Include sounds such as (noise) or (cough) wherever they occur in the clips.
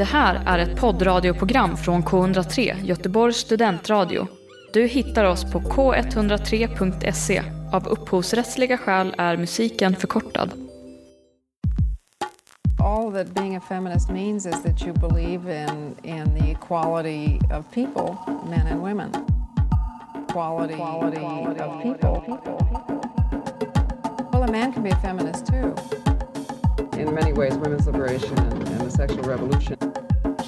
Det här är ett poddradioprogram från K103, Göteborgs studentradio. Du hittar oss på k103.se. Av upphovsrättsliga skäl är musiken förkortad. all that being a feminist means is that you believe in in the equality of people, men and women. Quality, quality, of people. Well, a man can be a feminist too in many ways women's liberation and, and the sexual revolution.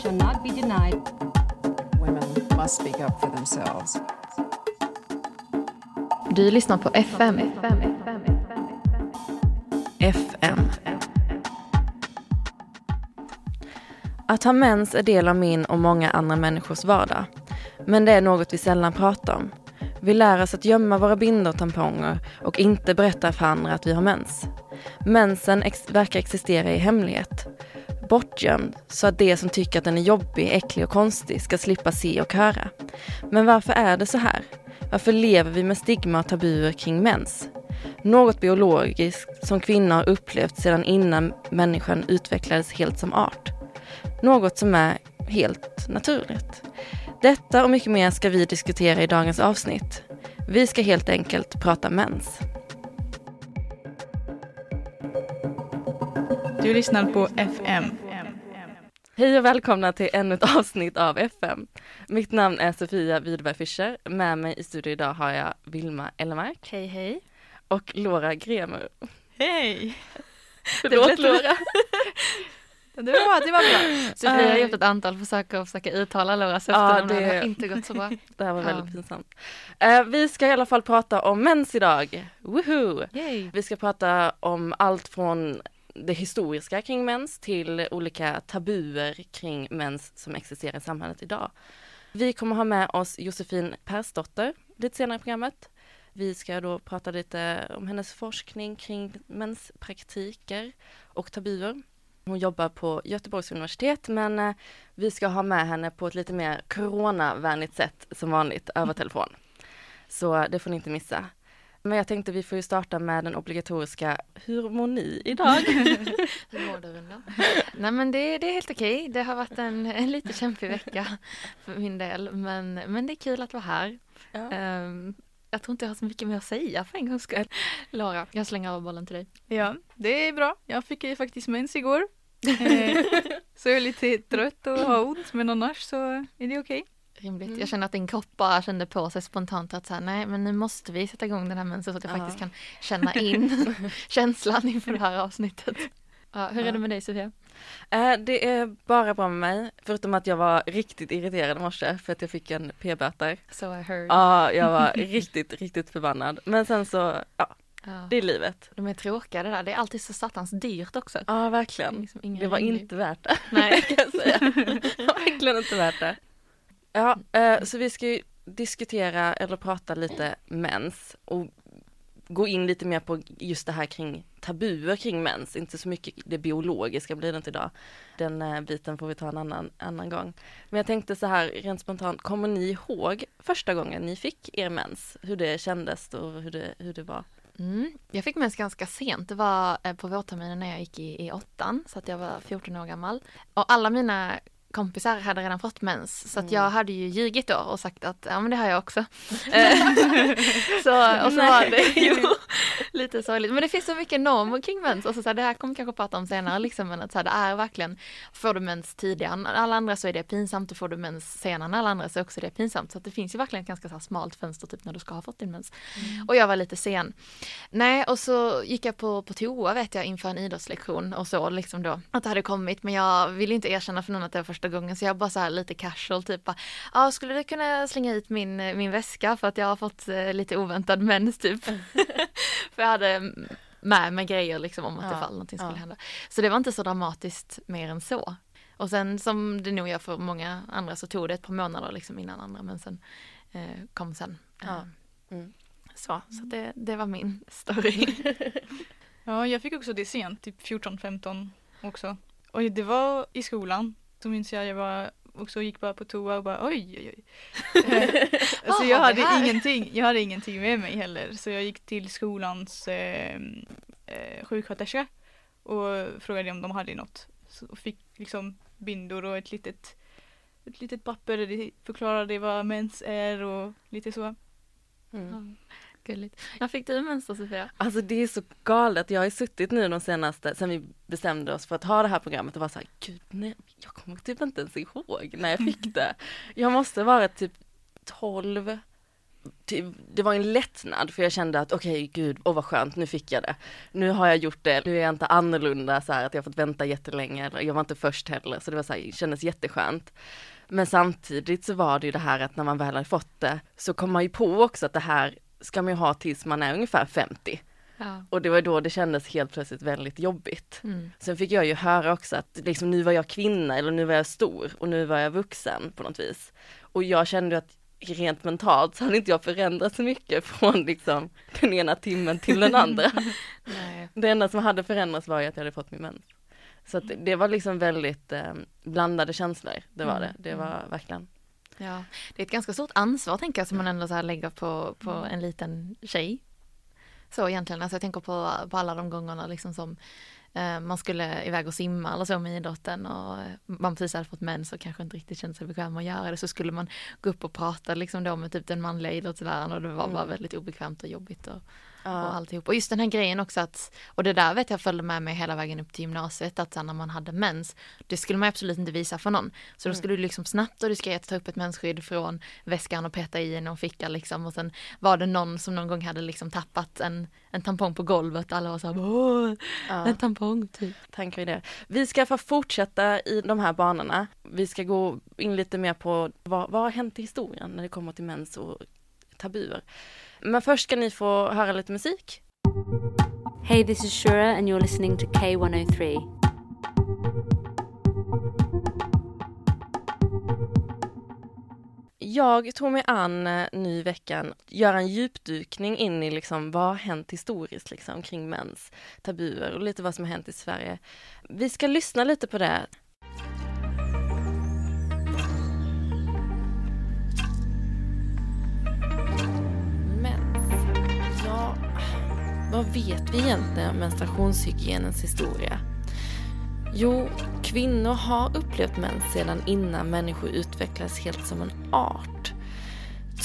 shall not be denied. Women must speak up for themselves. Du lyssnar på FM. FM. Att ha mens är del av min och många andra människors vardag. Men det är något vi sällan pratar om. Vi lär oss att gömma våra bindor och tamponger och inte berätta för andra att vi har mens. Mensen ex verkar existera i hemlighet. Bortgömd så att de som tycker att den är jobbig, äcklig och konstig ska slippa se och höra. Men varför är det så här? Varför lever vi med stigma och tabuer kring mens? Något biologiskt som kvinnor har upplevt sedan innan människan utvecklades helt som art. Något som är helt naturligt. Detta och mycket mer ska vi diskutera i dagens avsnitt. Vi ska helt enkelt prata mens. Du lyssnar på FM. Hej och välkomna till ännu ett avsnitt av FM. Mitt namn är Sofia Widerberg Fischer. Med mig i studion idag har jag Vilma Ellemark. Hej hej. Och Laura Gremer. Hej! Förlåt Laura. Det var, det var bra. Sofia har Aj. gjort ett antal försök att försöka uttala Lauras Ja, efternamn, men det det- har inte gått så bra. (laughs) Det här var Ja. väldigt pinsamt. Eh, vi ska i alla fall prata om mens idag. Woohoo! Yay. Vi ska prata om allt från det historiska kring mens till olika tabuer kring mens som existerar i samhället idag. Vi kommer ha med oss Josefin Persdotter lite senare i programmet. Vi ska då prata lite om hennes forskning kring menspraktiker och tabuer. Hon jobbar på Göteborgs universitet men eh, vi ska ha med henne på ett lite mer coronavänligt sätt som vanligt över telefon. Så det får ni inte missa. Men jag tänkte vi får ju starta med den obligatoriska Hur mår ni idag? (laughs) Hur mår du Runda? Nej men det, det är helt okej. Det har varit en, en lite kämpig vecka för min del. Men, men det är kul att vara här. Ja. Ehm, jag tror inte jag har så mycket mer att säga för en gångs skull. Laura, jag slänger över bollen till dig. Ja, det är bra. Jag fick ju faktiskt mens igår. (laughs) Eh, så jag är lite trött och har ont, men annars så är det okej. Rimligt. Mm. Jag känner att din kropp bara kände på sig spontant att så här, nej men nu måste vi sätta igång den här mensen så att jag Ja. faktiskt kan känna in (laughs) (laughs) känslan inför det här avsnittet. Ja, hur är det med dig Sofia? Eh, det är bara bra med mig, förutom att jag var riktigt irriterad i morse för att jag fick en p-böter. So I heard. Ja, jag var riktigt, (laughs) riktigt förbannad. Men sen så, ja, Ja. det är livet. De är tråkiga det där. Det är alltid så satans dyrt också. Ja, Det verkligen. liksom ingen Det var rimlig- inte värt det. Nej. (laughs) kan jag säga. (laughs) Det verkligen inte värt det. Ja, eh, så vi ska ju diskutera eller prata lite mens och gå in lite mer på just det här kring tabuer kring mens, inte så mycket det biologiska blir det inte idag. Den eh, biten får vi ta en annan, annan gång. Men jag tänkte så här rent spontant, kommer ni ihåg första gången ni fick er mens? Hur det kändes och hur det, hur det var? Mm. Jag fick mens ganska sent. Det var eh, på vårterminen när jag gick i, i åttan. Så att jag var 14 år gammal. Och alla mina kompisar hade redan fått mens. Så att jag hade ju ljugit då och sagt att ja men det har jag också. (laughs) Eh, (laughs) så, och så var det ju lite sorgligt. Men det finns så mycket normer kring mens. Alltså, så här, det här kommer vi kanske prata om senare. Liksom, men att, så här, det är verkligen, får du mens tidigare än alla andra så är det pinsamt. Och får du mens senare än alla andra så är också det pinsamt. Så det finns ju verkligen ett ganska så här, smalt fönster typ när du ska ha fått din mens. Och jag var lite sen. Nej, och så gick jag på, på toa vet jag inför en idrottslektion och så liksom då att det hade kommit men jag ville inte erkänna för någon att det var första gången så jag bara så här lite casual typ bara, ja skulle du kunna slänga hit min, min väska för att jag har fått eh, lite oväntad mens typ. (laughs) (laughs) för jag hade med mig grejer liksom om att Ja, ifall någonting skulle ja. hända. Så det var inte så dramatiskt mer än så. Och sen som det nog gör för många andra så tog det ett par månader liksom innan andra men sen eh, kom sen. Ja. Eh, Mm. Så, så det, det var min (laughs) story. Ja, jag fick också det sent, typ 14-15 också. Och det var i skolan. Så minns jag, jag var också gick bara på toa och bara oj oj oj. (laughs) Alltså Vad jag hade ingenting, jag hade ingenting med mig heller. Så jag gick till skolans eh, eh, sjuksköterska och frågade om de hade något. Så fick liksom bindor och ett litet, ett litet papper där det förklarade vad mens är och lite så. Mm. Gulligt. När fick du mens Sofia? Alltså det är så galet, jag har ju suttit nu de senaste, sen vi bestämde oss för att ha det här programmet och var så här, gud nej, jag kommer typ inte ens ihåg när jag fick det. (laughs) Jag måste vara typ 12, typ, det var en lättnad för jag kände att okej okay, gud, åh vad skönt, nu fick jag det. Nu har jag gjort det, nu är jag inte annorlunda så här att jag fått vänta jättelänge, eller jag var inte först heller, så det var så här, kändes jätteskönt. Men samtidigt så var det ju det här att när man väl har fått det så kom man ju på också att det här ska man ju ha tills man är ungefär 50. Ja. Och det var då det kändes helt plötsligt väldigt jobbigt. Mm. Sen fick jag ju höra också att liksom, nu var jag kvinna eller nu var jag stor och nu var jag vuxen på något vis. Och jag kände att rent mentalt så hade inte jag förändrat så mycket (laughs) från liksom den ena timmen till den andra. (laughs) Det enda som hade förändrats var ju att jag hade fått min mens. Så att det var liksom väldigt eh, blandade känslor, det var Mm. det. Det var verkligen. Ja, det är ett ganska stort ansvar tänker jag som man ändå så här lägger på, på en liten tjej. Så egentligen, alltså jag tänker på, på alla de gångerna liksom som eh, man skulle iväg och simma eller så med idrotten och eh, man precis hade fått mens och kanske inte riktigt kände sig bekväm att göra det så skulle man gå upp och prata liksom då med typ den manliga idrottsläraren och det var bara väldigt obekvämt och jobbigt och, och alltihop. Och just den här grejen också att, och det där vet jag följde med mig hela vägen upp till gymnasiet, att sen när man hade mens, det skulle man absolut inte visa för någon. Så då skulle du liksom snabbt och diskret ta upp ett mensskydd från väskan och peta i någon ficka liksom och sen var det någon som någon gång hade liksom tappat en, en tampong på golvet och alla var så här, Åh, Ja. en tampong typ. tankar det. Vi ska få fortsätta i de här banorna. Vi ska gå in lite mer på vad, vad har hänt i historien när det kommer till mens och tabuer. Men först ska ni få höra lite musik. Hey, this is Shura, and you're listening to K103. Jag tog mig an eh, nu i veckan, göra en djupdykning in i liksom vad har hänt historiskt liksom kring mens, tabuer och lite vad som har hänt i Sverige. Vi ska lyssna lite på det. Vad vet vi egentligen om menstruationshygienens historia? Jo, kvinnor har upplevt mens sedan innan människor utvecklades helt som en art.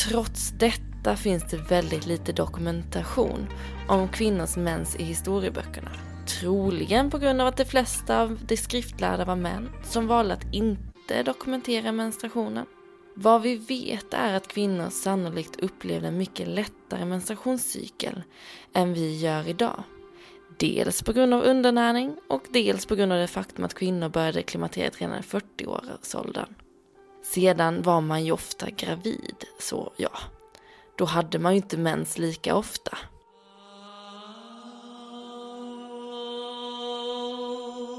Trots detta finns det väldigt lite dokumentation om kvinnors mens i historieböckerna. Troligen på grund av att de flesta av de skriftlärda var män som valde att inte dokumentera menstruationen. Vad vi vet är att kvinnor sannolikt upplevde en mycket lättare menstruationscykel än vi gör idag. Dels på grund av undernäring och dels på grund av det faktum att kvinnor började klimakteriet redan i 40-årsåldern. Sedan var man ju ofta gravid, så ja, då hade man ju inte mens lika ofta.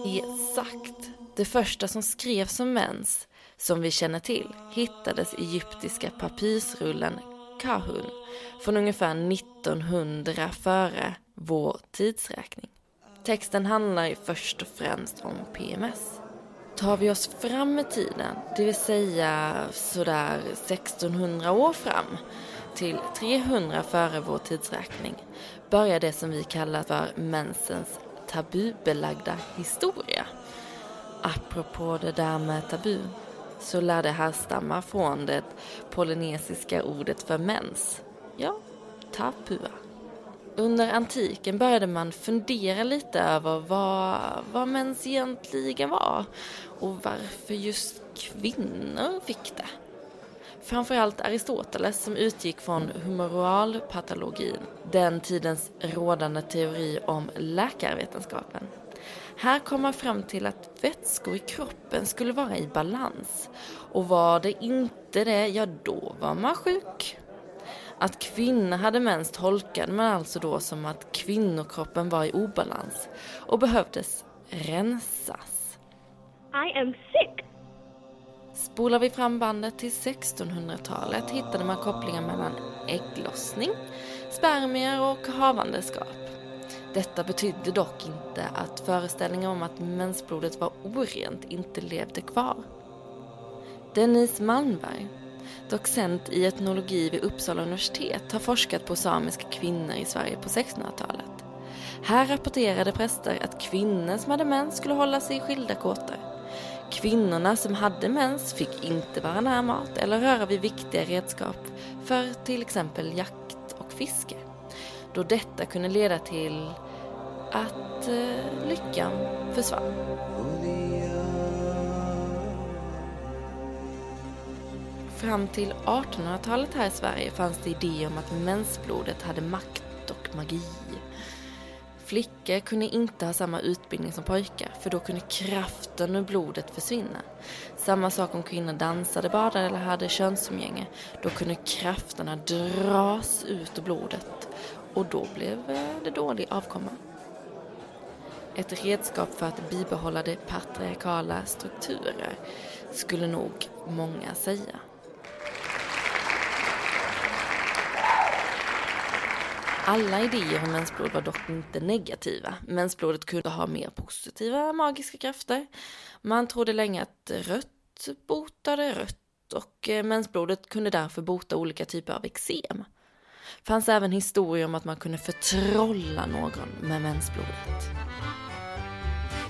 Exakt. Det första som skrevs om mens, som vi känner till, hittades egyptiska papyrusrullen Kahun från ungefär 1900 före vår tidsräkning. Texten handlar ju först och främst om PMS. Tar vi oss fram i tiden, det vill säga sådär 1600 år fram till 300 före vår tidsräkning, börjar det som vi kallar för mensens tabubelagda historia. Apropå det där med tabu, så lär det härstamma från det polynesiska ordet för mens. Ja, tapua. Under antiken började man fundera lite över vad, vad mens egentligen var och varför just kvinnor fick det. Framförallt Aristoteles som utgick från humoralpatologin, den tidens rådande teori om läkarvetenskapen. Här kom man fram till att vätskor i kroppen skulle vara i balans och var det inte det, ja då var man sjuk. Att kvinnor hade mens tolkade man alltså då som att kvinnokroppen var i obalans och behövdes rensas. I am sick. Spolar vi fram bandet till 1600-talet hittade man kopplingar mellan ägglossning, spermier och havandeskap. Detta betydde dock inte att föreställningen om att mensblodet var orent inte levde kvar. Denise Malmberg, docent i etnologi vid Uppsala universitet, har forskat på samiska kvinnor i Sverige på 1600-talet. Här rapporterade präster att kvinnor som hade mens skulle hålla sig i skilda kåtor. Kvinnorna som hade mens fick inte vara nära mat eller röra vid viktiga redskap för till exempel jakt och fiske. Då detta kunde leda till att eh, lyckan försvann. Fram till 1800-talet här i Sverige fanns det idéer om att mensblodet hade makt och magi. Flickor kunde inte ha samma utbildning som pojkar för då kunde kraften ur blodet försvinna. Samma sak om kvinnor dansade, badade eller hade könsumgänge. Då kunde krafterna dras ut ur blodet och då blev eh, det dålig avkomma. Ett redskap för att bibehålla de patriarkala strukturer skulle nog många säga. Alla idéer om mensblod var dock inte negativa. Mensblodet kunde ha mer positiva magiska krafter. Man trodde länge att rött botade rött och eh, mensblodet kunde därför bota olika typer av eksem fanns även historier om att man kunde förtrolla någon med mensblodet.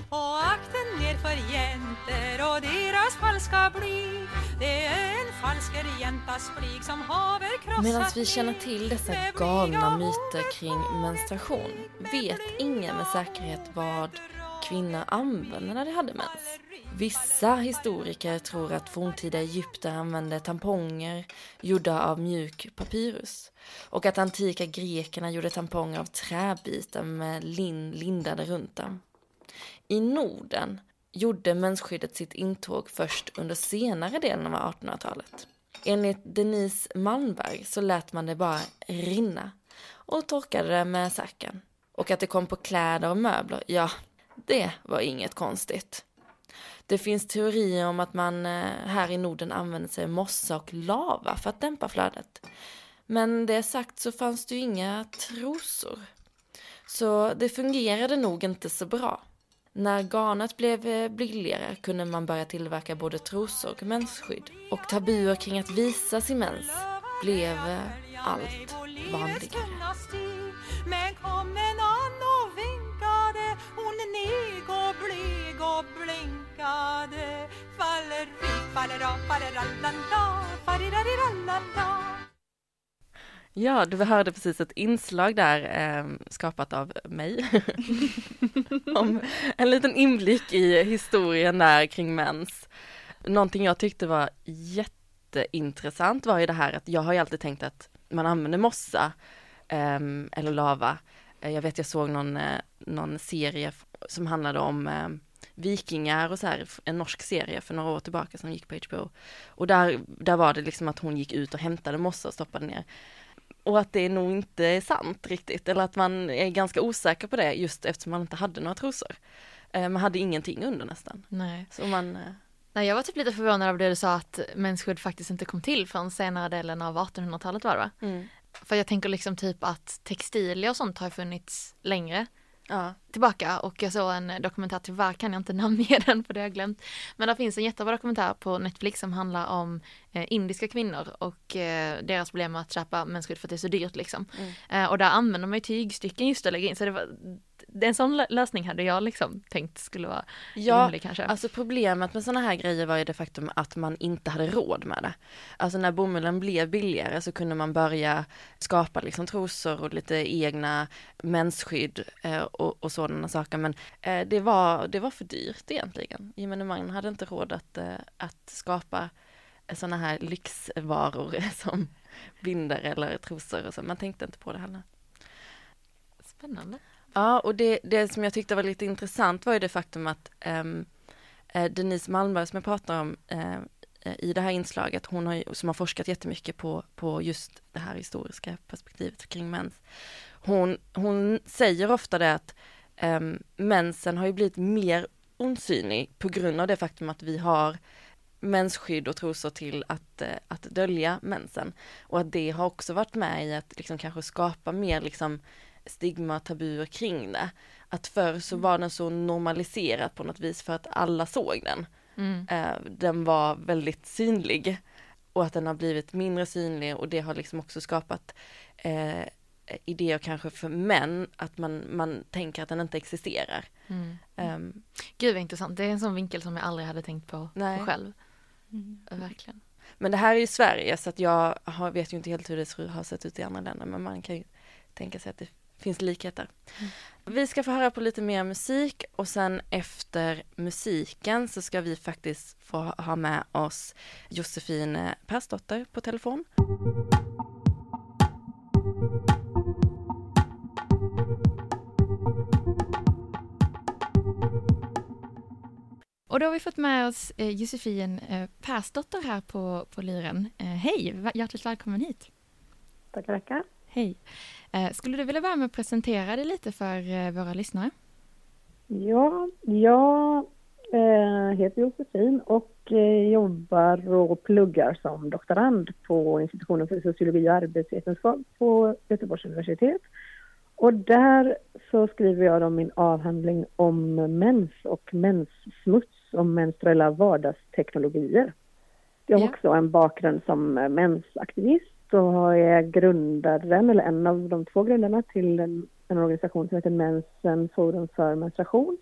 Och akten ner för jäntor och deras falska bly Det är en falsker jäntas flik som haver krossat Medan vi känner till dessa galna myter kring menstruation vet ingen med säkerhet vad kvinnor använde när de hade mens. Vissa historiker tror att forntida Egypter använde tamponger gjorda av mjuk papyrus och att antika grekerna gjorde tamponger av träbitar med lin lindade runt dem. I Norden gjorde mensskyddet sitt intåg först under senare delen av 1800-talet. Enligt Denise Malmberg så lät man det bara rinna och torkade det med säcken. Och att det kom på kläder och möbler, ja, det var inget konstigt. Det finns teorier om att man eh, här i Norden använder sig av mossa och lava för att dämpa flödet. Men det sagt så fanns det ju inga trosor. Så det fungerade nog inte så bra. När garnet blev eh, billigare kunde man börja tillverka både trosor och mensskydd. Och tabuer kring att visa sin mens blev eh, allt vanligare neg och bleg och blinkade Falleri, fallera, fallerallanda Farirallanda Ja, du hörde precis ett inslag där eh, skapat av mig. (laughs) Om en liten inblick i historien där kring mens. Någonting jag tyckte var jätteintressant var ju det här att jag har ju alltid tänkt att man använder mossa eh, eller lava. Eh, jag vet jag såg någon, eh, någon serie som handlade om eh, vikingar och så här, en norsk serie för några år tillbaka som gick på HBO. Och där, där var det liksom att hon gick ut och hämtade mossa och stoppade ner och att det nog inte är sant riktigt, eller att man är ganska osäker på det just eftersom man inte hade några trosor. Man hade ingenting under nästan. Nej. Så man... Nej, jag var typ lite förvånad över det du sa att mensskydd faktiskt inte kom till förrän senare delen av 1800-talet var det va? Mm. För jag tänker liksom typ att textilier och sånt har funnits längre ja. tillbaka och jag såg en dokumentär, tyvärr kan jag inte (laughs) namnge den för det har jag glömt. Men det finns en jättebra dokumentär på Netflix som handlar om eh, indiska kvinnor och eh, deras problem med att köpa mensskydd för att det är så dyrt liksom. Mm. Eh, och där använder man ju tygstycken just att lägga in så det var en sån lösning hade jag liksom tänkt skulle vara ja, rimlig kanske. alltså problemet med sådana här grejer var ju det faktum att man inte hade råd med det. Alltså när bomullen blev billigare så kunde man börja skapa liksom trosor och lite egna mensskydd eh, och, och sådana saker. Men eh, det, var, det var för dyrt egentligen. Gemene man hade inte råd att, eh, att skapa sådana här lyxvaror (laughs) som binder eller trosor och så. Man tänkte inte på det heller. Spännande. Ja, och det, det som jag tyckte var lite intressant var ju det faktum att um, Denise Malmberg som jag pratar om uh, i det här inslaget, hon har ju, som har forskat jättemycket på, på just det här historiska perspektivet kring mens. Hon, hon säger ofta det att um, mensen har ju blivit mer osynlig på grund av det faktum att vi har mensskydd och trosor till att, eh, att dölja mensen. Och att det har också varit med i att liksom kanske skapa mer liksom stigma, tabuer kring det. Att förr så var den så normaliserad på något vis för att alla såg den. Mm. Eh, den var väldigt synlig och att den har blivit mindre synlig och det har liksom också skapat eh, idéer kanske för män, att man, man tänker att den inte existerar. Mm. Um, Gud vad intressant, det är en sån vinkel som jag aldrig hade tänkt på, på själv. Mm. Verkligen. men det här är ju Sverige så att jag har, vet ju inte helt hur det har sett ut i andra länder men man kan ju tänka sig att det finns likheter. Vi ska få höra på lite mer musik och sen efter musiken så ska vi faktiskt få ha med oss Josefin Persdotter på telefon. Och då har vi fått med oss eh, Josefin eh, Persdotter här på, på luren. Eh, hej, hjärtligt välkommen hit. Tackar, tackar. Hej. Eh, skulle du vilja börja med att presentera dig lite för eh, våra lyssnare? Ja, jag eh, heter Josefin och jobbar och pluggar som doktorand på institutionen för sociologi och arbetsvetenskap på Göteborgs universitet. Och där så skriver jag då min avhandling om mens och menssmuts och menstruella vardagsteknologier. Jag har Ja. också en bakgrund som mensaktivist och är grundaren, eller en av de två grundarna till en, en organisation som heter Mensen Forum för menstruation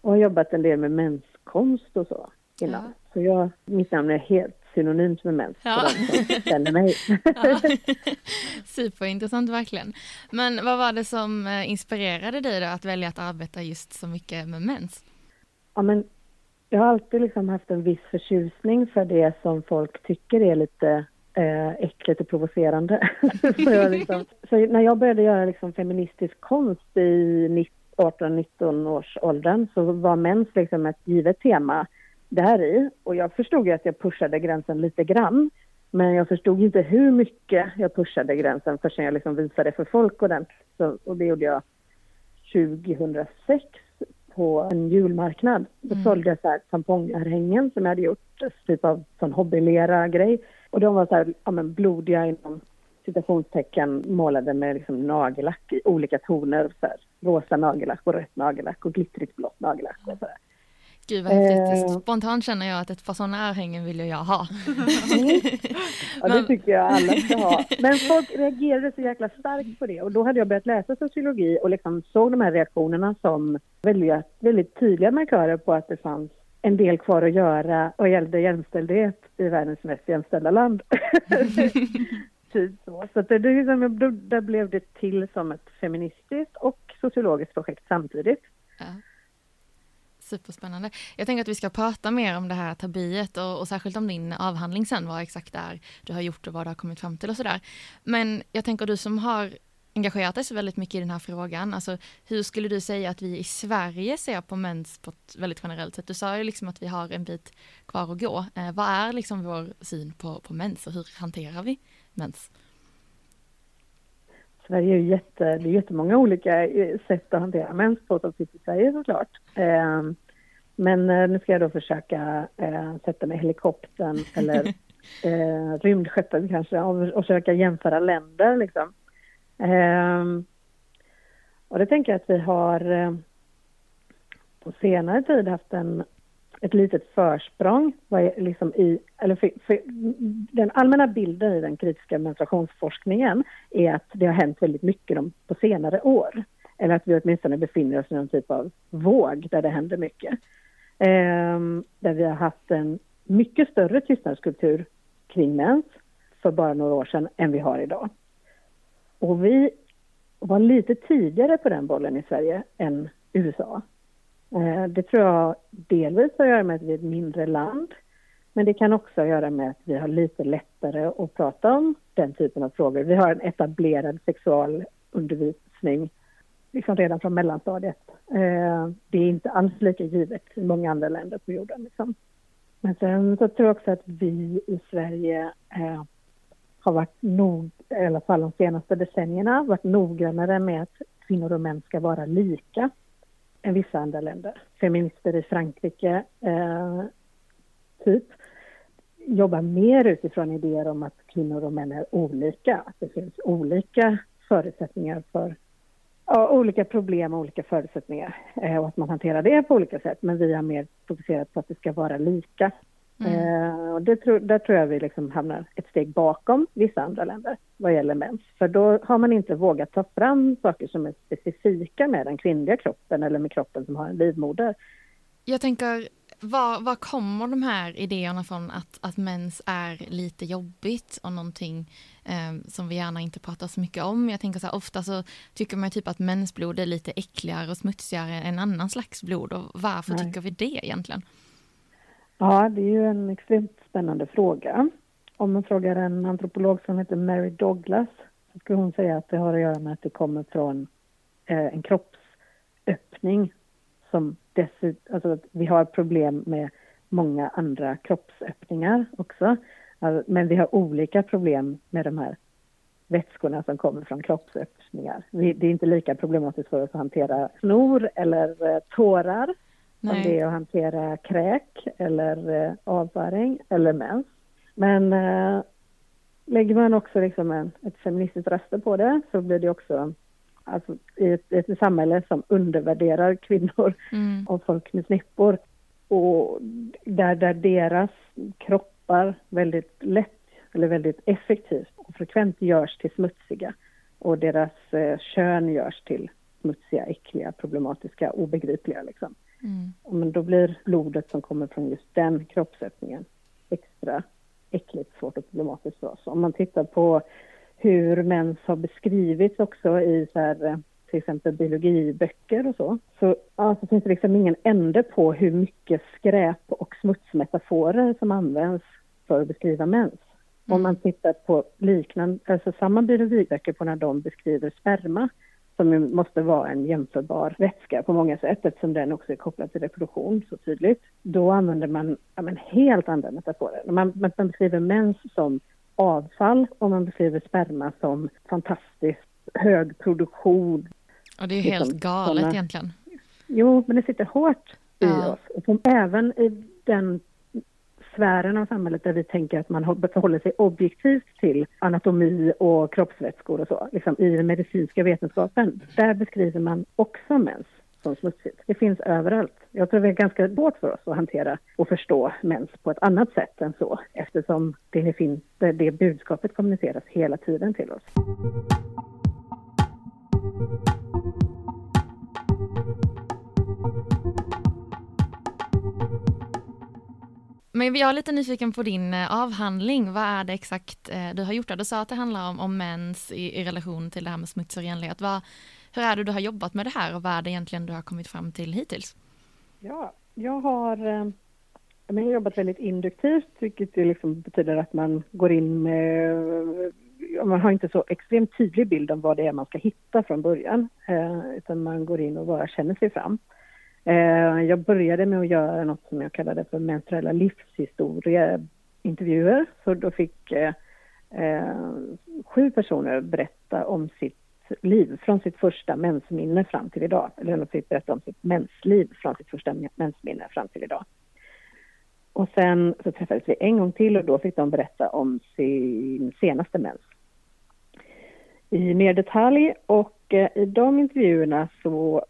och har jobbat en del med menskonst och så innan. Ja. Så jag, mitt namn är helt synonymt med mens Ja. för de som (laughs) känner mig. Ja. (laughs) Superintressant verkligen. Men vad var det som eh, inspirerade dig då att välja att arbeta just så mycket med mens? Ja, men jag har alltid liksom haft en viss förtjusning för det som folk tycker är lite eh, äckligt och provocerande. (laughs) så, jag liksom, så när jag började göra liksom feministisk konst i 18-19 års åldern så var mens liksom ett givet tema där i. Och jag förstod ju att jag pushade gränsen lite grann. Men jag förstod inte hur mycket jag pushade gränsen förrän jag liksom visade för folk ordentligt. Så, och det gjorde jag 2006 på en julmarknad. Då Mm. sålde jag så här tampongarhängen som jag hade gjort, typ av sån hobbylera-grej. Och de var så här, ja men blodiga inom citationstecken målade med liksom nagellack i olika toner. Så här, rosa nagellack och rött nagellack och glittrigt blått nagellack och så. Gud vad häftigt. Eh. Spontant känner jag att ett par sådana örhängen vill jag ha. Ja, det Men- tycker jag alla ska ha. Men folk reagerade så jäkla starkt på det och då hade jag börjat läsa sociologi och liksom såg de här reaktionerna som väldigt, väldigt tydliga markörer på att det fanns en del kvar att göra vad gällde jämställdhet i världens mest jämställda land. (laughs) typ så. Så det, det, liksom, där blev det till som ett feministiskt och sociologiskt projekt samtidigt. Ja. Superspännande. Jag tänker att vi ska prata mer om det här tabuet och, och särskilt om din avhandling sen, vad exakt det är du har gjort och vad du har kommit fram till och sådär. Men jag tänker du som har engagerat dig väldigt mycket i den här frågan, alltså hur skulle du säga att vi i Sverige ser på mens på ett väldigt generellt sätt? Du sa ju liksom att vi har en bit kvar att gå. Eh, vad är liksom vår syn på, på mens och hur hanterar vi mens? Sverige är ju jätte, det är jättemånga olika eh, sätt att hantera mens på som finns i Sverige såklart. Eh, men eh, nu ska jag då försöka eh, sätta mig i helikoptern eller (laughs) eh, rymdskeppet kanske och, och försöka jämföra länder liksom. Eh, och det tänker jag att vi har eh, på senare tid haft en, ett litet försprång vad liksom i, eller för, för, den allmänna bilden i den kritiska menstruationsforskningen är att det har hänt väldigt mycket de, på senare år. Eller att vi åtminstone befinner oss i någon typ av våg där det händer mycket. Ehm, där vi har haft en mycket större tystnadskultur kring mens för bara några år sedan än vi har idag. Och vi var lite tidigare på den bollen i Sverige än USA. Eh, det tror jag delvis har att göra med att vi är ett mindre land. Men det kan också ha att göra med att vi har lite lättare att prata om den typen av frågor. Vi har en etablerad sexualundervisning liksom redan från mellanstadiet. Eh, det är inte alls lika givet i många andra länder på jorden. Liksom. Men sen så tror jag också att vi i Sverige eh, har varit nog, i alla fall de senaste decennierna, varit noggrannare med att kvinnor och män ska vara lika än vissa andra länder. Feminister i Frankrike, eh, typ, jobbar mer utifrån idéer om att kvinnor och män är olika. Att det finns olika förutsättningar för ja, olika problem och olika förutsättningar eh, och att man hanterar det på olika sätt. Men vi har mer fokuserat på att det ska vara lika. Mm. Eh, och det tro, där tror jag vi liksom hamnar ett steg bakom vissa andra länder vad gäller mens. För då har man inte vågat ta fram saker som är specifika med den kvinnliga kroppen eller med kroppen som har en livmoder. Jag tänker, var, var kommer de här idéerna från att, att mens är lite jobbigt och någonting eh, som vi gärna inte pratar så mycket om? Jag tänker så här, ofta så tycker man typ att mensblod är lite äckligare och smutsigare än annan slags blod och varför Nej. tycker vi det egentligen? Ja, det är ju en extremt spännande fråga. Om man frågar en antropolog som heter Mary Douglas så skulle hon säga att det har att göra med att det kommer från eh, en kroppsöppning som dessutom, alltså att vi har problem med många andra kroppsöppningar också. Alltså, men vi har olika problem med de här vätskorna som kommer från kroppsöppningar. Det är inte lika problematiskt för oss att hantera snor eller eh, tårar Nej. som det är att hantera kräk eller eh, avföring eller mens. Men äh, lägger man också liksom en, ett feministiskt röster på det så blir det också alltså, i ett, ett samhälle som undervärderar kvinnor mm. och folk med snippor och där, där deras kroppar väldigt lätt eller väldigt effektivt och frekvent görs till smutsiga och deras eh, kön görs till smutsiga, äckliga, problematiska, obegripliga. Liksom. Mm. Men då blir blodet som kommer från just den kroppsöppningen extra äckligt, svårt och problematiskt för oss. Om man tittar på hur mens har beskrivits också i så här, eh, till exempel biologiböcker och så, så alltså, finns det liksom ingen ände på hur mycket skräp och smutsmetaforer som används för att beskriva mens. Mm. Om man tittar på liknande, alltså samma biologiböcker på när de beskriver sperma, som måste vara en jämförbar vätska på många sätt eftersom den också är kopplad till reproduktion så tydligt. Då använder man ja, men helt andra metaforer. Man, man, man beskriver mens som avfall och man beskriver sperma som fantastiskt hög produktion. Och det är ju helt liksom, galet såna... egentligen. Jo, men det sitter hårt i ja. oss. Och även i den sfären av samhället där vi tänker att man förhåller sig objektivt till anatomi och kroppsvätskor och så, liksom i den medicinska vetenskapen. Där beskriver man också mens som smutsigt. Det finns överallt. Jag tror det är ganska svårt för oss att hantera och förstå mens på ett annat sätt än så eftersom det, finns, det budskapet kommuniceras hela tiden till oss. Men jag är lite nyfiken på din eh, avhandling. Vad är det exakt eh, du har gjort? Du sa att det handlar om, om mens i, i relation till det här med smuts och renlighet. Vad, hur är det du har jobbat med det här och vad är det egentligen du har kommit fram till hittills? Ja, jag har, eh, jag har jobbat väldigt induktivt, vilket liksom betyder att man går in med man har inte så extremt tydlig bild om vad det är man ska hitta från början, utan man går in och bara känner sig fram. Eh, jag började med att göra något som jag kallade för menstruella livshistorieintervjuer. Så då fick eh, eh, sju personer berätta om sitt liv från sitt första mensminne fram till idag. Eller de fick berätta om sitt mensliv från sitt första mensminne fram till idag. Och sen så träffades vi en gång till och då fick de berätta om sin senaste mens i mer detalj och Eh, i de intervjuerna så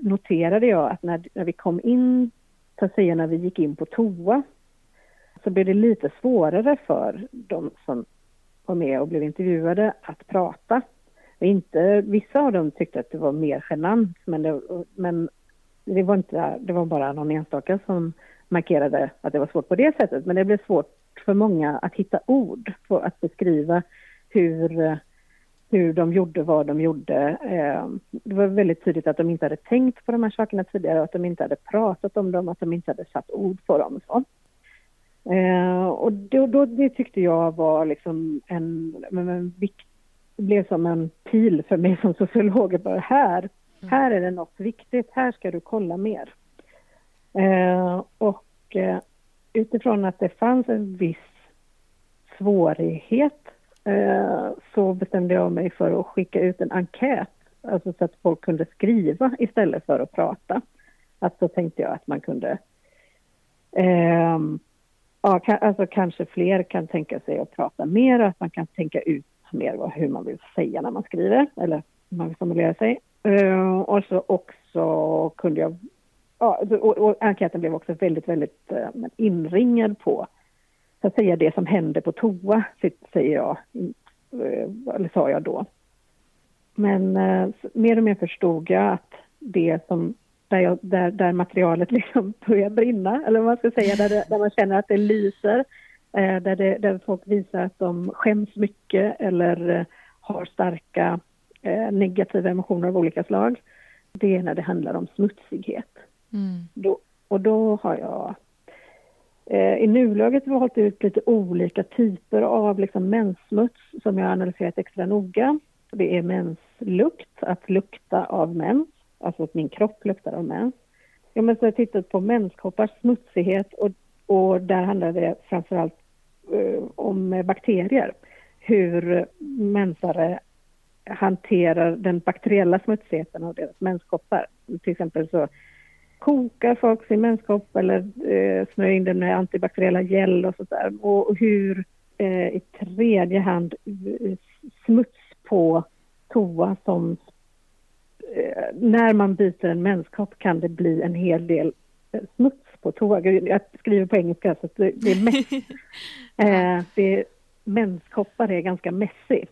noterade jag att när, när vi kom in, så att säga när vi gick in på toa, så blev det lite svårare för de som var med och blev intervjuade att prata. Och inte, vissa av dem tyckte att det var mer genant, men det, men det var, inte, det var bara någon enstaka som markerade att det var svårt på det sättet. Men det blev svårt för många att hitta ord för att beskriva hur eh, hur de gjorde vad de gjorde. Eh, det var väldigt tydligt att de inte hade tänkt på de här sakerna tidigare, att de inte hade pratat om dem, att de inte hade satt ord på dem. Så. Eh, och då, då, det tyckte jag var liksom en, en vikt, det blev som en pil för mig som sociolog. Bara här, mm. här är det något viktigt, här ska du kolla mer. Eh, och utifrån att det fanns en viss svårighet Eh, så bestämde jag mig för att skicka ut en enkät, alltså så att folk kunde skriva istället för att prata. Att så tänkte jag att man kunde eh, ja, alltså kanske fler kan tänka sig att prata mer, att man kan tänka ut mer vad, hur man vill säga när man skriver eller hur man vill formulera sig. Eh, och så också kunde jag ja, och, och enkäten blev också väldigt, väldigt eh, inringad på så att säga det som händer på toa, säger jag, eh, eller sa jag då. Men eh, mer och mer förstod jag att det som där, jag, där, där materialet (laughs) liksom börjar brinna, eller vad man ska säga, där, det, där man känner att det lyser, eh, där, det, där folk visar att de skäms mycket eller har starka negativa emotioner av olika slag. Det är när det handlar om smutsighet. Mm. Då, och då har jag Eh, i nuläget valt ut lite olika typer av liksom menssmuts som jag har analyserat extra noga. Det är menslukt, att lukta av mens, alltså att min kropp luktar av mens. Jag har tittat på menskoppars smutsighet och, och där handlar det framförallt eh, om bakterier. Hur mensare hanterar den bakteriella smutsigheten av deras menskoppar. Till exempel så kokar folk sin menskopp eller eh, smörjer in den med antibakteriella gel och sådär. Och, hur eh, i tredje hand eh, smuts på toa som eh, när man byter en menskopp kan det bli en hel del eh, smuts på toa. Jag skriver på engelska så det, det är mess. (laughs) eh, det, menskoppar är ganska messy.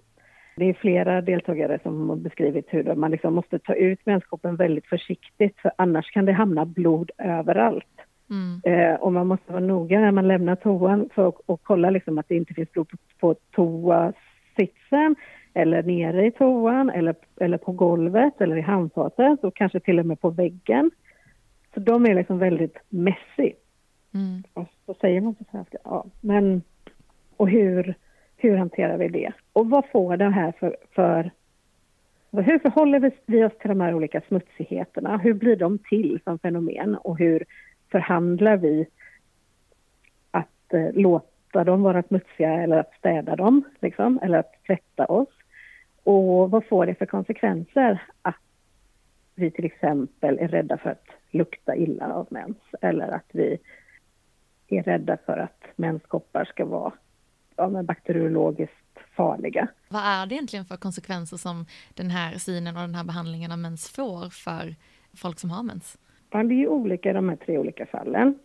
Det är flera deltagare som har beskrivit hur man liksom måste ta ut menskoppen väldigt försiktigt för annars kan det hamna blod överallt. Mm. Eh, och man måste vara noga när man lämnar toan för att kolla liksom att det inte finns blod på, på toasitsen eller nere i toan eller, eller på golvet eller i handfatet och kanske till och med på väggen. Så de är liksom väldigt messy. Mm. Och så säger man på svenska. Ja, men och hur, hur hanterar vi det? Och vad får det här för, för hur förhåller vi oss till de här olika smutsigheterna? Hur blir de till som fenomen och hur förhandlar vi att eh, låta dem vara smutsiga eller att städa dem, liksom, eller att tvätta oss? Och vad får det för konsekvenser att vi till exempel är rädda för att lukta illa av mens eller att vi är rädda för att menskoppar ska vara ja, bakteriologiskt farliga. Vad är det egentligen för konsekvenser som den här synen och den här behandlingen av mens får för folk som har mens? Ja, det är olika i de här tre olika fallen.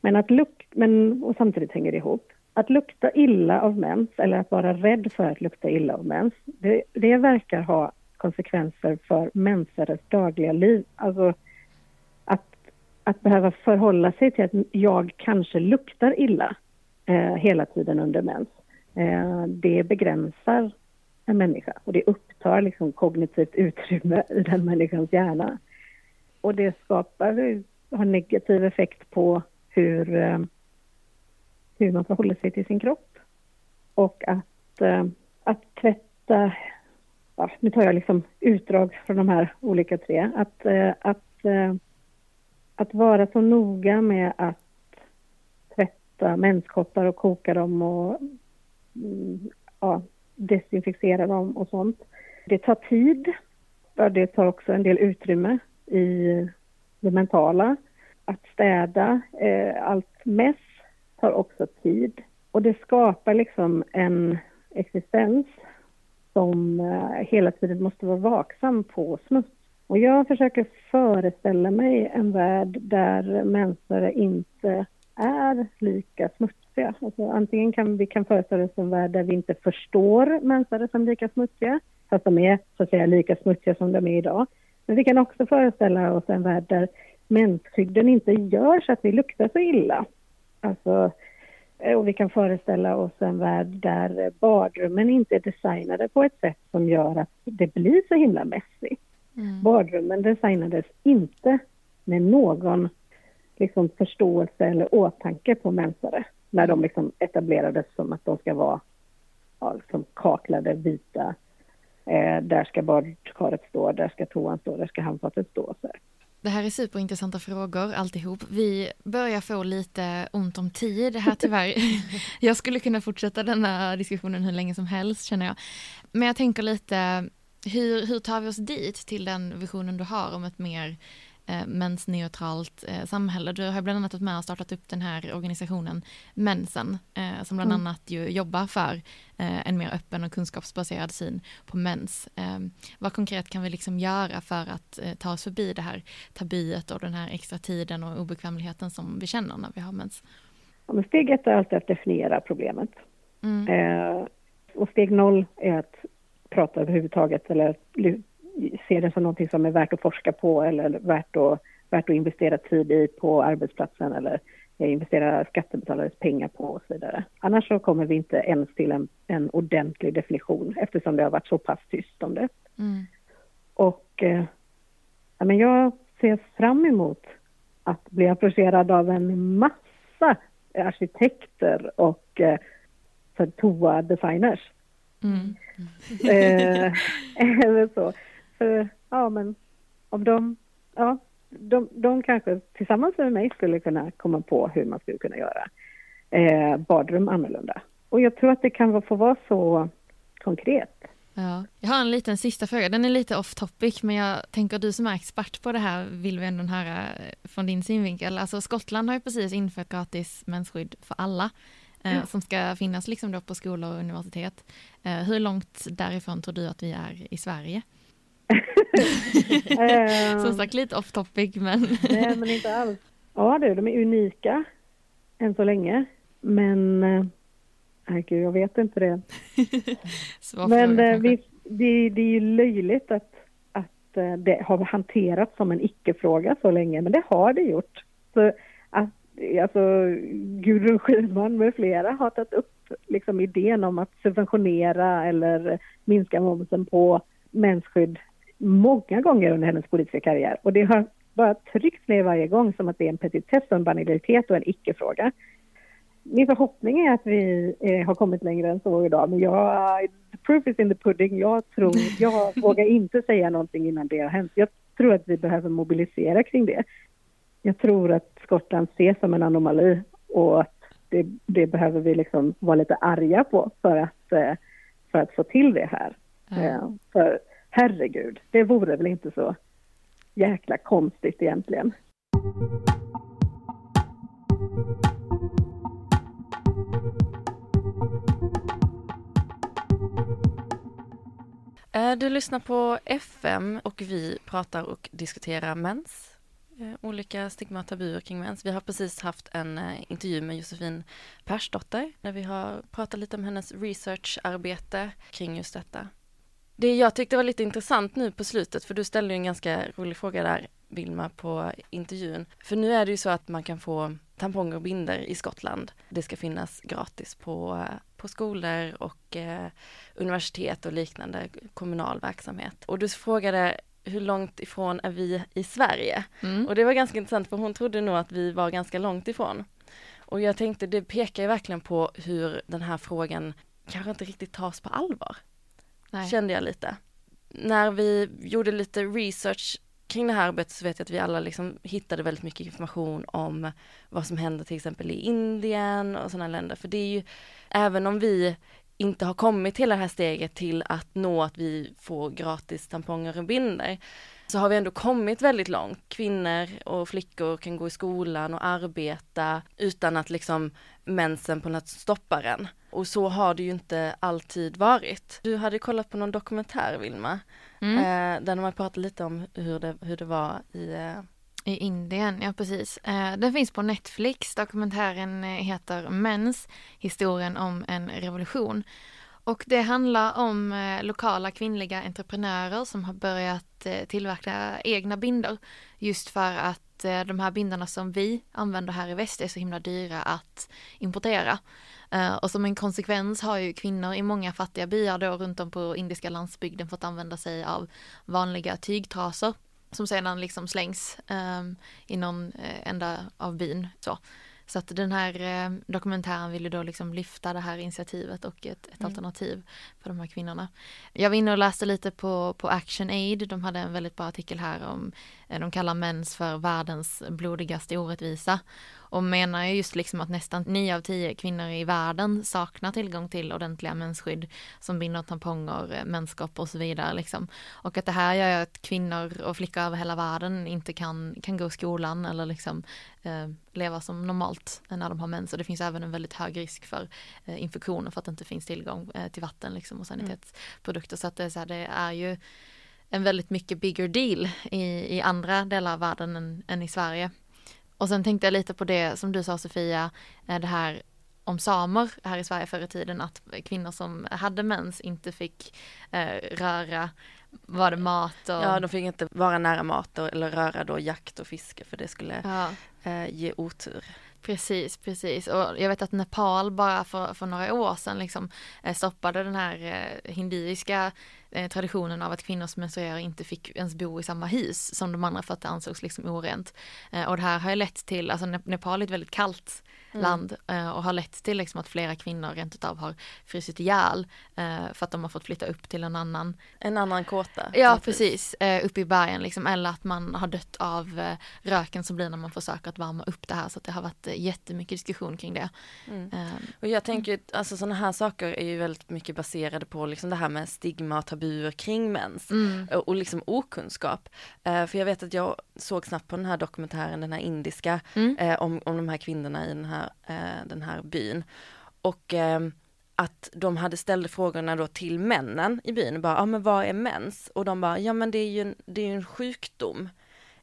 Men att luk men, och samtidigt hänger det ihop. Att lukta illa av mens eller att vara rädd för att lukta illa av mens, det, det verkar ha konsekvenser för mensares dagliga liv. Alltså att, att behöva förhålla sig till att jag kanske luktar illa Eh, hela tiden under mens. Eh, det begränsar en människa och det upptar liksom kognitivt utrymme i den människans hjärna. Och det skapar, har negativ effekt på hur, eh, hur man förhåller sig till sin kropp. Och att, eh, att tvätta, ja, nu tar jag liksom utdrag från de här olika tre, att, eh, att, eh, att vara så noga med att tvätta menskoppar och koka dem och mm, ja, desinficera dem och sånt. Det tar tid. Det tar också en del utrymme i det mentala. Att städa eh, allt mess tar också tid. Och det skapar liksom en existens som eh, hela tiden måste vara vaksam på smuts. Och jag försöker föreställa mig en värld där människor inte är lika smutsiga. Alltså, antingen kan vi kan föreställa oss en värld där vi inte förstår människor som lika smutsiga, fast de är så att säga lika smutsiga som de är idag. Men vi kan också föreställa oss en värld där menshygden inte gör så att vi luktar så illa. Alltså, och vi kan föreställa oss en värld där badrummen inte är designade på ett sätt som gör att det blir så himla messy. Mm. Badrummen designades inte med någon liksom, förståelse eller åtanke på människor när de liksom etablerades som att de ska vara ja, liksom kaklade, vita. Eh, där ska badkaret stå, där ska toan stå, där ska handfatet stå. Så här. Det här är superintressanta frågor alltihop. Vi börjar få lite ont om tid här tyvärr. (laughs) jag skulle kunna fortsätta denna diskussionen hur länge som helst känner jag. Men jag tänker lite, hur, hur tar vi oss dit till den visionen du har om ett mer eh, mensneutralt eh, samhälle. Du har bland annat varit med och startat upp den här organisationen Mensen eh, som bland Mm. annat ju jobbar för eh, en mer öppen och kunskapsbaserad syn på mens. Eh, vad konkret kan vi liksom göra för att eh, ta oss förbi det här tabuet och den här extra tiden och obekvämligheten som vi känner när vi har mens? Ja, steg ett är alltid att definiera problemet. Mm. Och steg noll är att prata överhuvudtaget eller ly- se det som någonting som är värt att forska på eller värt att, värt att investera tid i på arbetsplatsen eller eh, investera skattebetalares pengar på och så vidare. Annars så kommer vi inte ens till en, en ordentlig definition eftersom det har varit så pass tyst om det. Mm. Och eh, ja, men jag ser fram emot att bli approcherad av en massa arkitekter och eh, toa-designers. Mm. eh, (laughs) eller så. För, ja, men om de, ja, de, de kanske tillsammans med mig skulle kunna komma på hur man skulle kunna göra eh, badrum annorlunda. Och jag tror att det kan få vara så konkret. Ja. Jag har en liten sista fråga, den är lite off topic men jag tänker du som är expert på det här vill vi ändå höra eh, från din synvinkel. Alltså Skottland har ju precis infört gratis mensskydd för alla eh, Ja. som ska finnas liksom då på skolor och universitet. Eh, hur långt därifrån tror du att vi är i Sverige? Eh, (laughs) Som sagt lite off topic men Nej, men inte alls. Ja, du, de är unika än så länge. Men, eh, nej gud, jag vet inte det. (laughs) Men fråga eh, vi, det, det är ju löjligt att, att eh, det har hanterats som en icke-fråga så länge, men det har det gjort. Så att, alltså, Gudrun Schyman med flera har tagit upp liksom, idén om att subventionera eller minska momsen på mensskydd många gånger under hennes politiska karriär. Och det har bara tryckts ner varje gång som att det är en petitess och en banalitet och en icke-fråga. Min förhoppning är att vi eh, har kommit längre än så idag, men jag, the proof is in the pudding. Jag tror, jag (laughs) vågar inte säga någonting innan det har hänt. Jag tror att vi behöver mobilisera kring det. Jag tror att Skottland ses som en anomali och att det, det behöver vi liksom vara lite arga på för att, eh, för att få till det här. Eh, För herregud, det vore väl inte så jäkla konstigt egentligen. Eh, du lyssnar på FM och vi pratar och diskuterar mens. Eh, olika stigma och tabuer kring mens. Vi har precis haft en eh, intervju med Josefin Persdotter där vi har pratat lite om hennes researcharbete kring just detta. Det jag tyckte var lite intressant nu på slutet, för du ställde ju en ganska rolig fråga där, Vilma, på intervjun. För nu är det ju så att man kan få tamponger och binder i Skottland. Det ska finnas gratis på, på skolor och eh, universitet och liknande kommunal verksamhet. Och du frågade hur långt ifrån är vi i Sverige? Mm. Och det var ganska intressant för hon trodde nog att vi var ganska långt ifrån. Och jag tänkte det pekar ju verkligen på hur den här frågan kanske inte riktigt tas på allvar. Nej. Kände jag lite. När vi gjorde lite research kring det här arbetet så vet jag att vi alla liksom hittade väldigt mycket information om vad som händer till exempel i Indien och sådana länder. För det är ju, även om vi inte har kommit hela det här steget till att nå att vi får gratis tamponger och binder så har vi ändå kommit väldigt långt. Kvinnor och flickor kan gå i skolan och arbeta utan att liksom mensen på något stoppar en. Och så har det ju inte alltid varit. Du hade kollat på någon dokumentär Vilma, Mm. eh, där har pratat lite om hur det, hur det var i eh, I Indien, ja precis. Eh, Den finns på Netflix. Dokumentären eh, heter Mens, historien om en revolution. Och det handlar om eh, lokala kvinnliga entreprenörer som har börjat eh, tillverka egna bindor. Just för att eh, de här bindorna som vi använder här i väst är så himla dyra att importera. Eh, Och som en konsekvens har ju kvinnor i många fattiga byar då runt om på indiska landsbygden fått använda sig av vanliga tygtrasor som sedan liksom slängs um, i någon eh, ända av byn. Så. Så att den här eh, dokumentären ville då liksom lyfta det här initiativet och ett, ett Mm. alternativ för de här kvinnorna. Jag var inne och läste lite på, på Action Aid. De hade en väldigt bra artikel här om eh, de kallar mens för världens blodigaste orättvisa och menar just liksom att nästan nio av tio kvinnor i världen saknar tillgång till ordentliga mensskydd som binder tamponger, eh, menskopp och så vidare liksom. Och att det här gör att kvinnor och flickor över hela världen inte kan, kan gå i skolan eller liksom eh, leva som normalt när de har mens och det finns även en väldigt hög risk för eh, infektioner för att det inte finns tillgång eh, till vatten liksom och sanitetsprodukter så att det är, så här, det är ju en väldigt mycket bigger deal i, i andra delar av världen än, än i Sverige. Och sen tänkte jag lite på det som du sa Sofia, eh, det här om samer här i Sverige förr i tiden att kvinnor som hade mens inte fick eh, röra var det mat och... Ja, de fick inte vara nära mat och, eller röra då jakt och fiske för det skulle Ja. eh, ge otur. Precis, precis. Och jag vet att Nepal bara för, för några år sedan liksom eh, stoppade den här eh, hinduiska eh, traditionen av att kvinnor som menstruerar inte fick ens bo i samma hus som de andra för att det ansågs liksom orent. Eh, och det här har ju lett till, alltså Ne- Nepal är ett väldigt kallt Mm. land eh, och har lett till liksom att flera kvinnor rent utav har frusit ihjäl eh, för att de har fått flytta upp till en annan En annan kåta. Ja precis, eh, uppe i bergen liksom, eller att man har dött av eh, röken som blir när man försöker att värma upp det här så att det har varit jättemycket diskussion kring det. Mm. Eh, Och jag tänker, alltså sådana här saker är ju väldigt mycket baserade på liksom det här med stigma och tabuer kring mens. Mm. Och, och liksom okunskap. Eh, för jag vet att jag såg snabbt på den här dokumentären, den här indiska, Mm. eh, om, om de här kvinnorna i den här, eh, den här byn. Och ehm, att de hade ställde frågorna då till männen i byn, bara, ja ah, men vad är mens? Och de bara, ja men det är ju en, det är en sjukdom.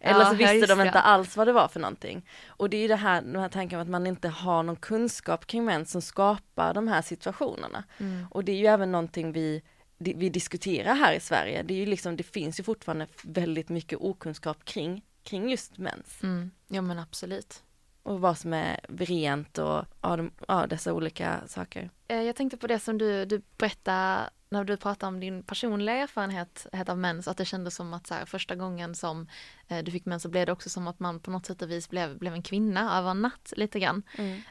Eller Ja, så visste de inte alls vad det var för någonting. Och det är ju det här, den här tanken om att man inte har någon kunskap kring mens som skapar de här situationerna. Mm. Och det är ju även någonting vi, vi diskuterar här i Sverige. Det är ju liksom, det finns ju fortfarande väldigt mycket okunskap kring, kring just mens. Mm. Ja men absolut. Och vad som är rent och ja, de, ja, dessa olika saker. Eh, Jag tänkte på det som du, du berättade när du pratade om din personliga erfarenhet het av mens, att det kändes som att så här, första gången som eh, du fick mens så blev det också som att man på något sätt och vis blev, blev en kvinna över en natt lite grann.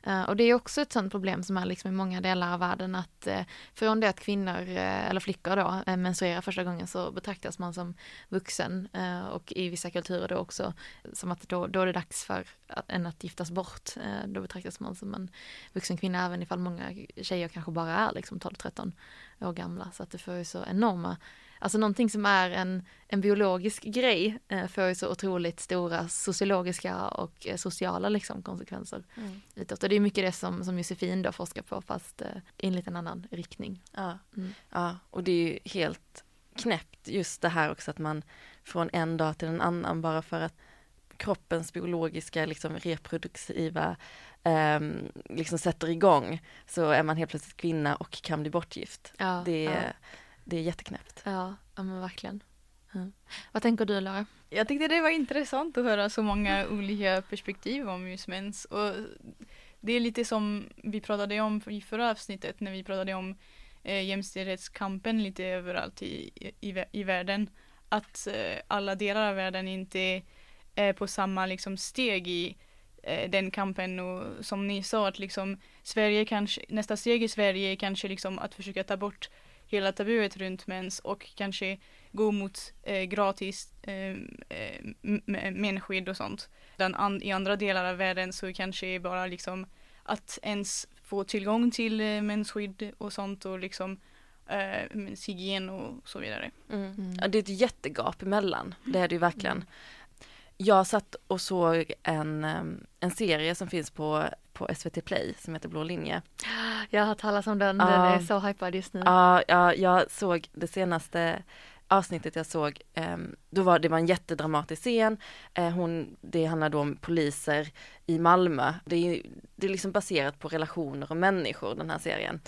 Eh, och det är också ett sånt problem som är liksom i många delar av världen att eh, från det att kvinnor, eh, eller flickor då, eh, menstruerar första gången så betraktas man som vuxen eh, och i vissa kulturer då också som att då, då är det dags för att, en att giftas bort. Eh, då betraktas man som en vuxen kvinna även ifall många tjejer kanske bara är liksom 12-13 år gamla så att det får ju så enorma Alltså någonting som är en, en biologisk grej eh, får ju så otroligt stora sociologiska och eh, sociala liksom, konsekvenser Mm. utåt. Och det är mycket det som, som Josefin då forskar på fast eh, i en liten annan riktning. Ja. Mm. ja, och det är ju helt knäppt just det här också att man från en dag till en annan bara för att kroppens biologiska liksom reproduktiva ehm, liksom sätter igång så är man helt plötsligt kvinna och kan bli bortgift. Ja, det, ja. Det är jätteknäppt. Ja, ja men verkligen. Ja. Vad tänker du Laura? Jag tyckte det var intressant att höra så många olika perspektiv om just mens. Och det är lite som vi pratade om i förra avsnittet när vi pratade om eh, jämställdhetskampen lite överallt i, i, i världen. Att eh, alla delar av världen inte är på samma liksom, steg i eh, den kampen och som ni sa att liksom Sverige kanske, nästa steg i Sverige är kanske liksom att försöka ta bort hela tabuet runt mens och kanske gå mot eh, gratis eh, eh, m- m- menskydd och sånt. An- I andra delar av världen så kanske bara liksom att ens få tillgång till eh, mensskydd och sånt och liksom eh, menshygien och så vidare. Mm. Ja, det är ett jättegap emellan, det är det ju verkligen. Jag satt och såg en, en serie som finns på, på SVT Play som heter Blå linje. Jag har hört talas om den, den är så hypad just nu. Ja, ja, jag såg det senaste avsnittet jag såg, em, då var det var en jättedramatisk scen. Eh, hon, det handlar då om poliser i Malmö. Det är, det är liksom baserat på relationer och människor den här serien.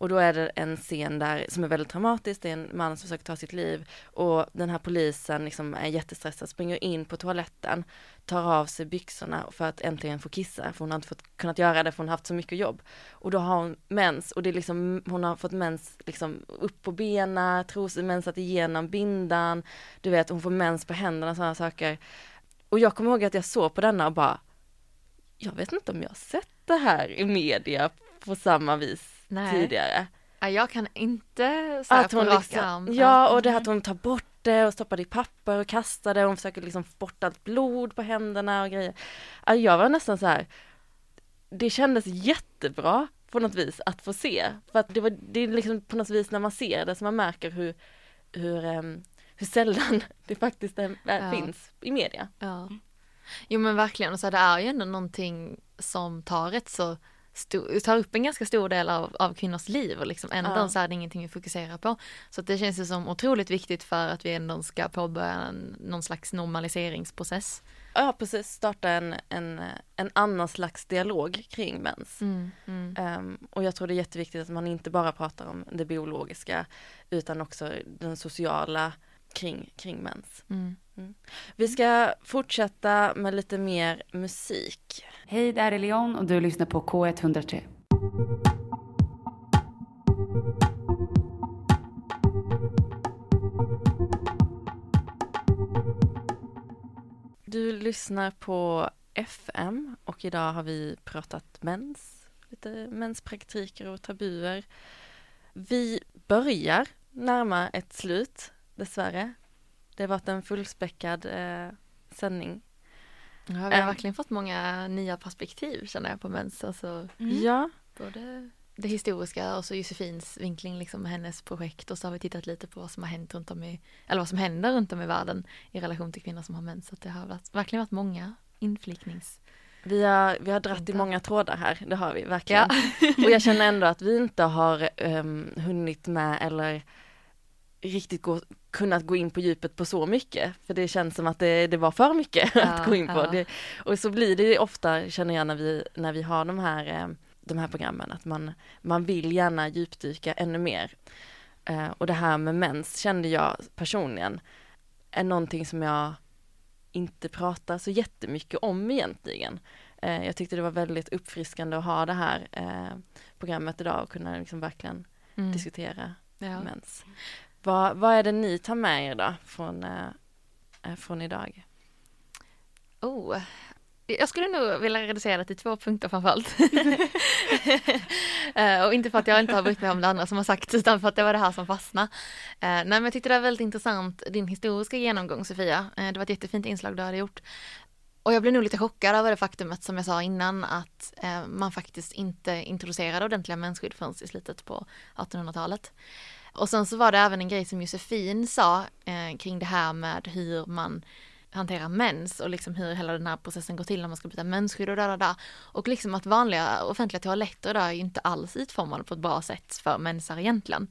Och då är det en scen där som är väldigt dramatisk, det är en man som försöker ta sitt liv och den här polisen liksom är jättestressad, springer in på toaletten, tar av sig byxorna för att äntligen få kissa, för hon har inte fått, kunnat göra det för hon har haft så mycket jobb. Och då har hon mens och det är liksom, hon har fått mens liksom upp på benen, trosor mensat igenom bindan, du vet hon får mens på händerna, sådana saker. Och jag kommer ihåg att jag såg på denna och bara, jag vet inte om jag har sett det här i media på samma vis Nej. tidigare. Ja, jag kan inte så här Att hon liksom, ja och det här att hon tar bort det och stoppar det i papper och kastar det och hon försöker liksom få bort allt blod på händerna och grejer. Alltså jag var nästan så här, det kändes jättebra på något vis att få se. För att det, var, det är liksom på något vis när man ser det som man märker hur, hur, um, hur sällan (laughs) det faktiskt är, Ja. finns i media. Ja. Jo men verkligen, och så här, det är ju ändå någonting som tar ett så tar upp en ganska stor del av, av kvinnors liv och liksom ändå Ja. så är det ingenting vi fokuserar på. Så det känns ju som otroligt viktigt för att vi ändå ska påbörja en, någon slags normaliseringsprocess. Ja precis, starta en, en, en annan slags dialog kring mens. Mm, mm. Ehm, och jag tror det är jätteviktigt att man inte bara pratar om det biologiska utan också den sociala kring, kring mens. Mm. Vi ska fortsätta med lite mer musik. Hej, det här är Leon och du lyssnar på K103. Du lyssnar på FM och idag har vi pratat mens, lite menspraktiker och tabuer. Vi börjar närma ett slut, dessvärre. Det har varit en fullspäckad eh, sändning. Ja, vi har Ehm. verkligen fått många nya perspektiv känner jag på mens. Alltså, Ja, både det historiska och så Josefins vinkling liksom hennes projekt och så har vi tittat lite på vad som har hänt runt om i, eller vad som händer runt om i världen i relation till kvinnor som har mens. Så att det har varit, verkligen varit många infliknings... vi har, vi har dratt i många trådar här, det har vi verkligen. Ja. Och jag känner ändå att vi inte har um, hunnit med eller riktigt gå, kunnat gå in på djupet på så mycket. För det känns som att det, det var för mycket (laughs) Ja, att gå in på. ja. Det, och så blir det ofta, känner jag, när vi, när vi har de här, eh, de här programmen, att man, man vill gärna djupdyka ännu mer. Eh, och det här med mens kände jag personligen är någonting som jag inte pratar så jättemycket om egentligen. Eh, jag tyckte det var väldigt uppfriskande att ha det här programmet idag och kunna liksom verkligen Mm. diskutera Ja. mens. Vad, vad är det ni tar med er då från, eh, eh, från idag? Oh. Jag skulle nog vilja reducera det till två punkter framförallt. (laughs) Eh, och inte för att jag inte har brytt mig om det andra som har sagts utan för att det var det här som fastnade. Eh, nej men jag tyckte det var väldigt intressant din historiska genomgång Sofia. Eh, det var ett jättefint inslag du hade gjort. Och jag blev nog lite chockad över det faktumet som jag sa innan att man faktiskt inte introducerade ordentliga mensskydd förrän i slutet på 1800-talet. Och sen så var det även en grej som Josefin sa eh, kring det här med hur man hanterar mens och liksom hur hela den här processen går till när man ska byta mensskydd och där, där, där. Och liksom att vanliga offentliga toaletter idag är ju inte alls utformade på ett bra sätt för mensar egentligen.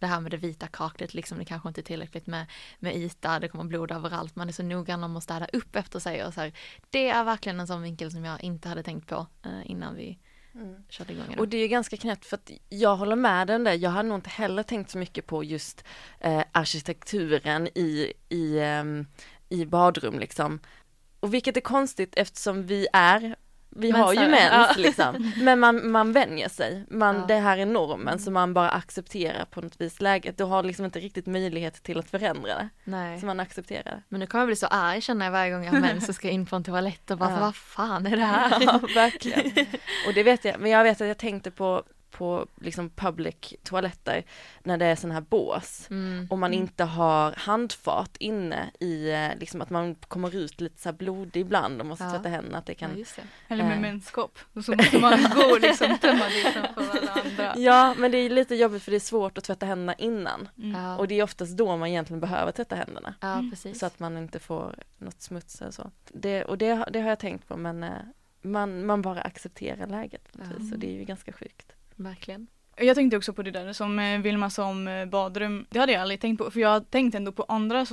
Det här med det vita kaklet, liksom, det kanske inte är tillräckligt med, med yta, det kommer blod överallt, man är så noggrann om att städa upp efter sig och så här. Det är verkligen en sån vinkel som jag inte hade tänkt på eh, innan vi körde igång. Och det är ganska knäppt för att jag håller med den där. Jag har nog inte heller tänkt så mycket på just eh, arkitekturen i, i, ehm, i badrum liksom. Och vilket är konstigt eftersom vi är vi har ju mens liksom, (laughs) men man, man vänjer sig. Man, Ja. Det här är normen så man bara accepterar på något vis läget. Du har liksom inte riktigt möjlighet till att förändra det. Nej. Så man accepterar det. Men nu kommer jag bli så arg känner jag varje gång jag har mens och ska in på en toalett och bara, (laughs) Ja. vad fan är det här? Ja, verkligen. (laughs) Och det vet jag, men jag vet att jag tänkte på, på liksom public toaletter när det är sådana här bås Mm. och man inte har handfat inne i, eh, liksom att man kommer ut lite så här blodig ibland och måste Ja. tvätta händerna, att det Ja, kan just det. Eller med Eh. menskopp. Och så måste man gå och liksom tömma det framför alla andra. (laughs) Ja, men det är lite jobbigt för det är svårt att tvätta händerna innan. Mm. Ja, Och det är oftast då man egentligen behöver tvätta händerna. ja precis. Så att man inte får något smuts eller så. Det, och det, det har jag tänkt på men eh, man, man bara accepterar läget Ja. och det är ju ganska sjukt. Verkligen. Jag tänkte också på det där som eh, Vilma sa om eh, badrum. Det hade jag aldrig tänkt på för jag har tänkt ändå på andra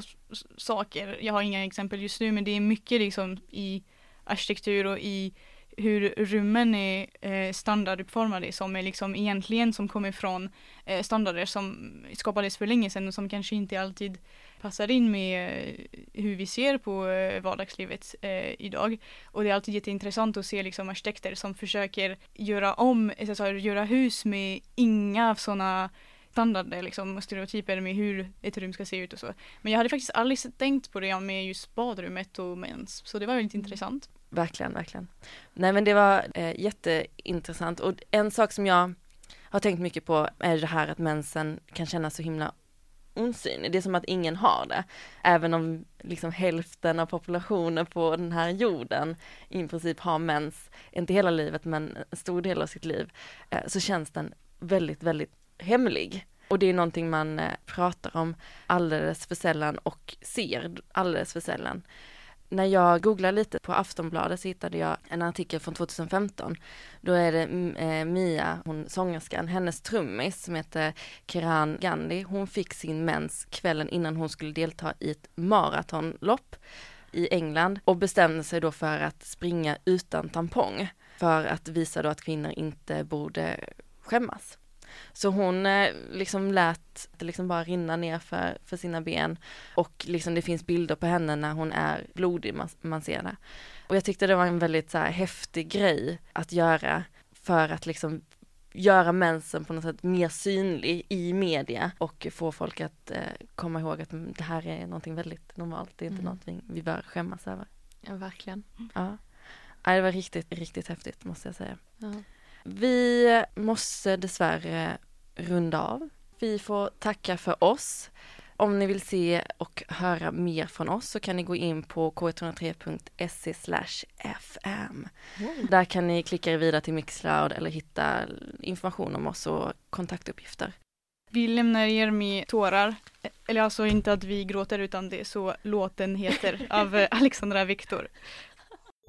saker. Jag har inga exempel just nu men det är mycket liksom i arkitektur och i hur rummen är eh, standarduppformade som är liksom egentligen som kommer från eh, standarder som skapades för länge sedan och som kanske inte alltid passar in med eh, hur vi ser på eh, vardagslivet eh, idag. Och det är alltid jätteintressant att se liksom arkitekter som försöker göra om, alltså, göra hus med inga sådana standarder liksom, och stereotyper med hur ett rum ska se ut och så. Men jag hade faktiskt aldrig tänkt på det med just badrummet och mens, så det var väldigt intressant. Verkligen, verkligen. Nej men det var eh, jätteintressant och en sak som jag har tänkt mycket på är det här att mensen kan kännas så himla osynlig. Det är som att ingen har det. Även om liksom hälften av populationen på den här jorden i princip har mens, inte hela livet men en stor del av sitt liv, eh, så känns den väldigt, väldigt hemlig. Och det är någonting man eh, pratar om alldeles för sällan och ser alldeles för sällan. När jag googlade lite på Aftonbladet så hittade jag en artikel från 2015. Då är det mm, eh, Mia, hon sångerskan, hennes trummis som heter Kiran Gandhi, hon fick sin mens kvällen innan hon skulle delta i ett maratonlopp i England och bestämde sig då för att springa utan tampong för att visa då att kvinnor inte borde skämmas. Så hon eh, liksom lät det liksom bara rinna ner för, för sina ben och liksom det finns bilder på henne när hon är blodig, man, man ser det. Och jag tyckte det var en väldigt så här häftig grej att göra för att liksom göra mensen på något sätt mer synlig i media och få folk att eh, komma ihåg att det här är någonting väldigt normalt, det är inte mm. någonting vi bör skämmas över. Ja, verkligen. Ja. ja det var riktigt, riktigt häftigt måste jag säga. Ja. Vi måste dessvärre runda av. Vi får tacka för oss. Om ni vill se och höra mer från oss så kan ni gå in på k103.se fm. Mm. Där kan ni klicka er vidare till Mixcloud eller hitta information om oss och kontaktuppgifter. Vi lämnar er med tårar. Eller alltså inte att vi gråter utan det är så låten heter (laughs) av Alexandra Viktor.